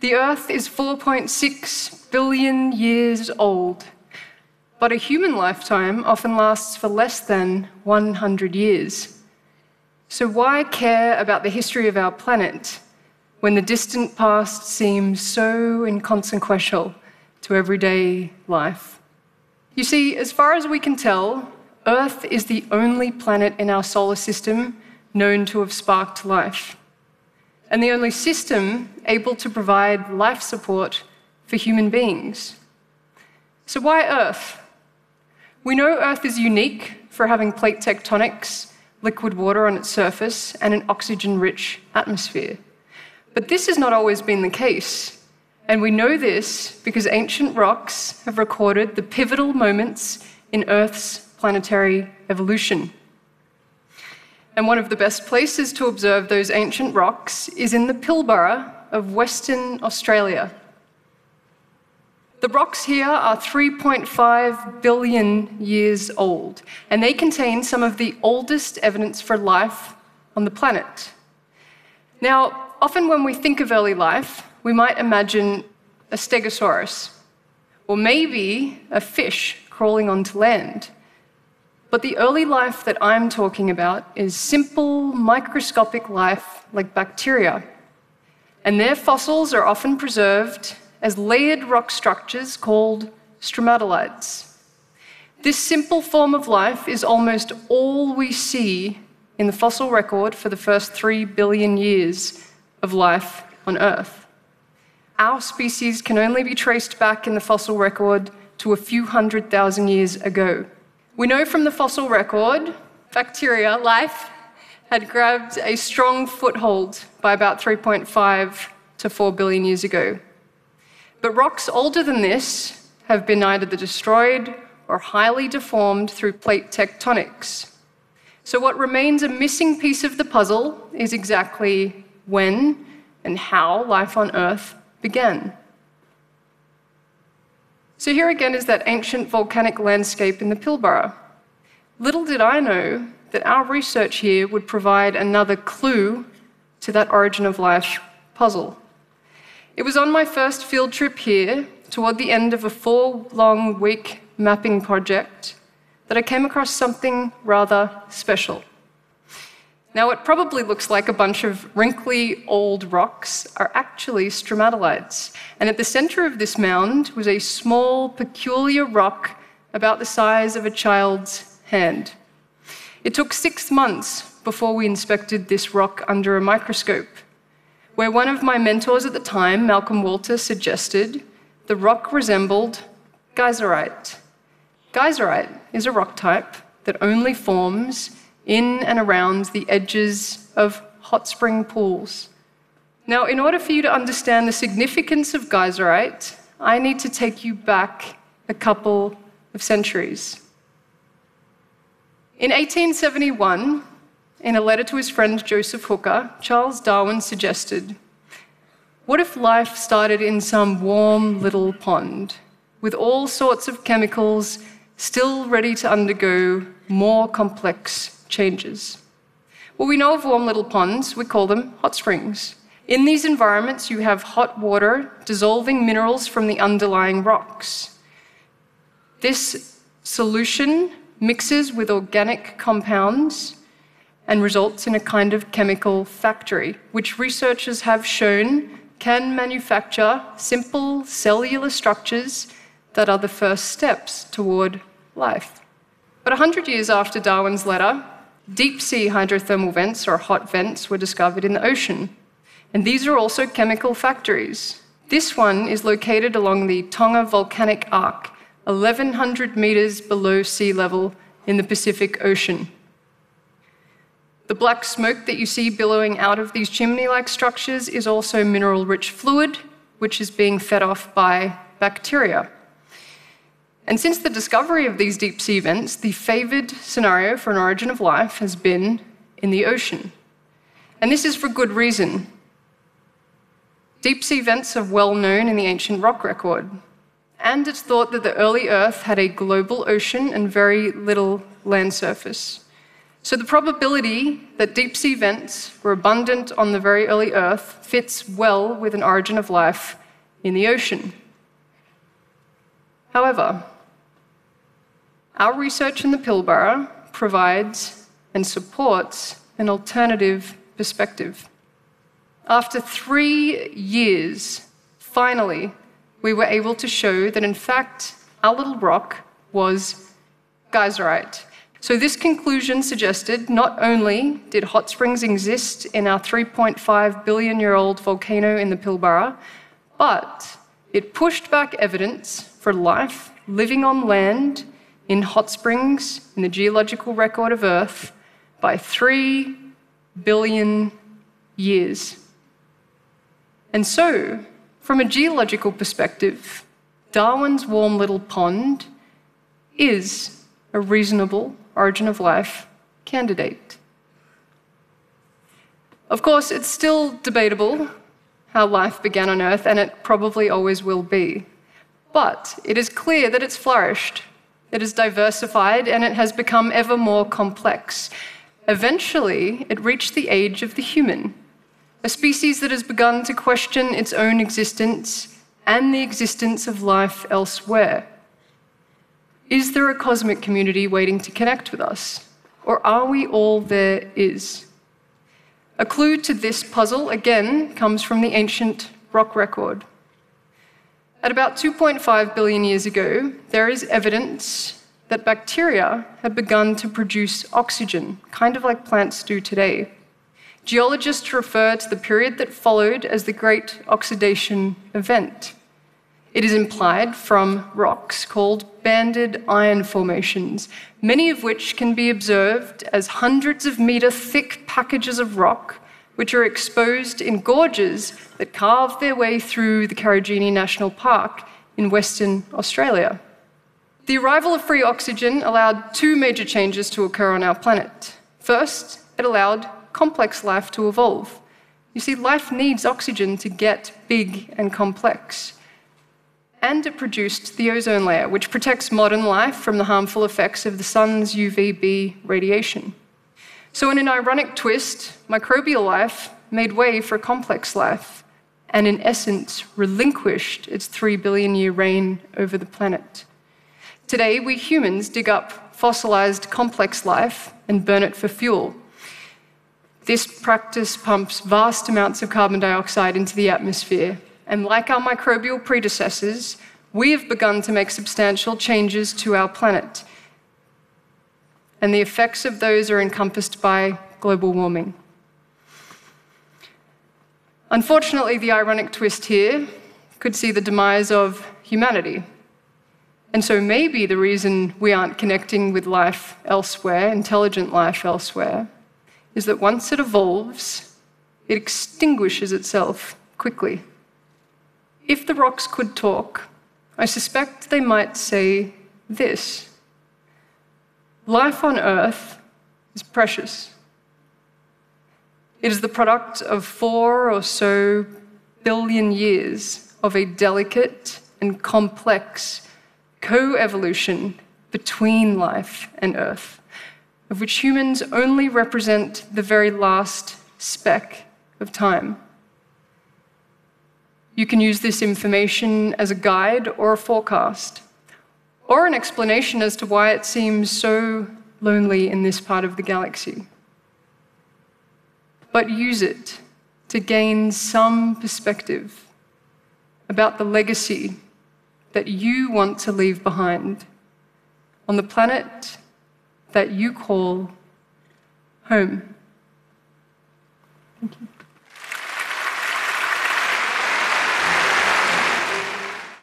The Earth is 4.6 billion years old, but a human lifetime often lasts for less than 100 years. So, why care about the history of our planet when the distant past seems so inconsequential to everyday life? You see, as far as we can tell, Earth is the only planet in our solar system known to have sparked life, and the only system able to provide life support for human beings. So, why Earth? We know Earth is unique for having plate tectonics, liquid water on its surface, and an oxygen rich atmosphere. But this has not always been the case. And we know this because ancient rocks have recorded the pivotal moments in Earth's planetary evolution. And one of the best places to observe those ancient rocks is in the Pilbara of Western Australia. The rocks here are 3.5 billion years old, and they contain some of the oldest evidence for life on the planet. Now, often when we think of early life, we might imagine a stegosaurus, or maybe a fish crawling onto land. But the early life that I'm talking about is simple, microscopic life like bacteria. And their fossils are often preserved as layered rock structures called stromatolites. This simple form of life is almost all we see in the fossil record for the first three billion years of life on Earth. Our species can only be traced back in the fossil record to a few hundred thousand years ago. We know from the fossil record, bacteria, life, had grabbed a strong foothold by about 3.5 to 4 billion years ago. But rocks older than this have been either destroyed or highly deformed through plate tectonics. So, what remains a missing piece of the puzzle is exactly when and how life on Earth began. So, here again is that ancient volcanic landscape in the Pilbara. Little did I know that our research here would provide another clue to that origin of life puzzle. It was on my first field trip here, toward the end of a four long week mapping project, that I came across something rather special. Now, what probably looks like a bunch of wrinkly old rocks are actually stromatolites. And at the center of this mound was a small, peculiar rock about the size of a child's hand. It took six months before we inspected this rock under a microscope, where one of my mentors at the time, Malcolm Walter, suggested the rock resembled geyserite. Geyserite is a rock type that only forms in and around the edges of hot spring pools. Now, in order for you to understand the significance of geyserite, I need to take you back a couple of centuries. In 1871, in a letter to his friend Joseph Hooker, Charles Darwin suggested What if life started in some warm little pond with all sorts of chemicals still ready to undergo more complex changes. Well, we know of warm little ponds, we call them hot springs. In these environments, you have hot water dissolving minerals from the underlying rocks. This solution mixes with organic compounds and results in a kind of chemical factory, which researchers have shown can manufacture simple cellular structures that are the first steps toward life. But 100 years after Darwin's letter, Deep sea hydrothermal vents, or hot vents, were discovered in the ocean. And these are also chemical factories. This one is located along the Tonga Volcanic Arc, 1,100 meters below sea level in the Pacific Ocean. The black smoke that you see billowing out of these chimney like structures is also mineral rich fluid, which is being fed off by bacteria. And since the discovery of these deep sea vents, the favored scenario for an origin of life has been in the ocean. And this is for good reason. Deep sea vents are well known in the ancient rock record. And it's thought that the early Earth had a global ocean and very little land surface. So the probability that deep sea vents were abundant on the very early Earth fits well with an origin of life in the ocean. However, our research in the Pilbara provides and supports an alternative perspective. After three years, finally, we were able to show that in fact our little rock was geyserite. So, this conclusion suggested not only did hot springs exist in our 3.5 billion year old volcano in the Pilbara, but it pushed back evidence for life living on land in hot springs in the geological record of Earth by 3 billion years. And so, from a geological perspective, Darwin's warm little pond is a reasonable origin of life candidate. Of course, it's still debatable how life began on Earth, and it probably always will be. But it is clear that it's flourished, it is diversified, and it has become ever more complex. Eventually, it reached the age of the human, a species that has begun to question its own existence and the existence of life elsewhere. Is there a cosmic community waiting to connect with us? Or are we all there is? A clue to this puzzle, again, comes from the ancient rock record. At about 2.5 billion years ago, there is evidence that bacteria had begun to produce oxygen, kind of like plants do today. Geologists refer to the period that followed as the Great Oxidation Event. It is implied from rocks called banded iron formations, many of which can be observed as hundreds of meter thick packages of rock which are exposed in gorges that carve their way through the Karijini National Park in Western Australia. The arrival of free oxygen allowed two major changes to occur on our planet. First, it allowed complex life to evolve. You see, life needs oxygen to get big and complex. And it produced the ozone layer, which protects modern life from the harmful effects of the sun's UVB radiation. So, in an ironic twist, microbial life made way for complex life, and in essence, relinquished its three billion year reign over the planet. Today, we humans dig up fossilized complex life and burn it for fuel, this practice pumps vast amounts of carbon dioxide into the atmosphere, and like our microbial predecessors, we have begun to make substantial changes to our planet. And the effects of those are encompassed by global warming. Unfortunately, the ironic twist here could see the demise of humanity. And so maybe the reason we aren't connecting with life elsewhere, intelligent life elsewhere, is that once it evolves, it extinguishes itself quickly. If the rocks could talk, I suspect they might say this Life on Earth is precious. It is the product of four or so billion years of a delicate and complex co evolution between life and Earth of which humans only represent the very last speck of time. You can use this information as a guide or a forecast, or an explanation as to why it seems so lonely in this part of the galaxy. But use it to gain some perspective about the legacy that you want to leave behind on the planet that you call home. Thank you.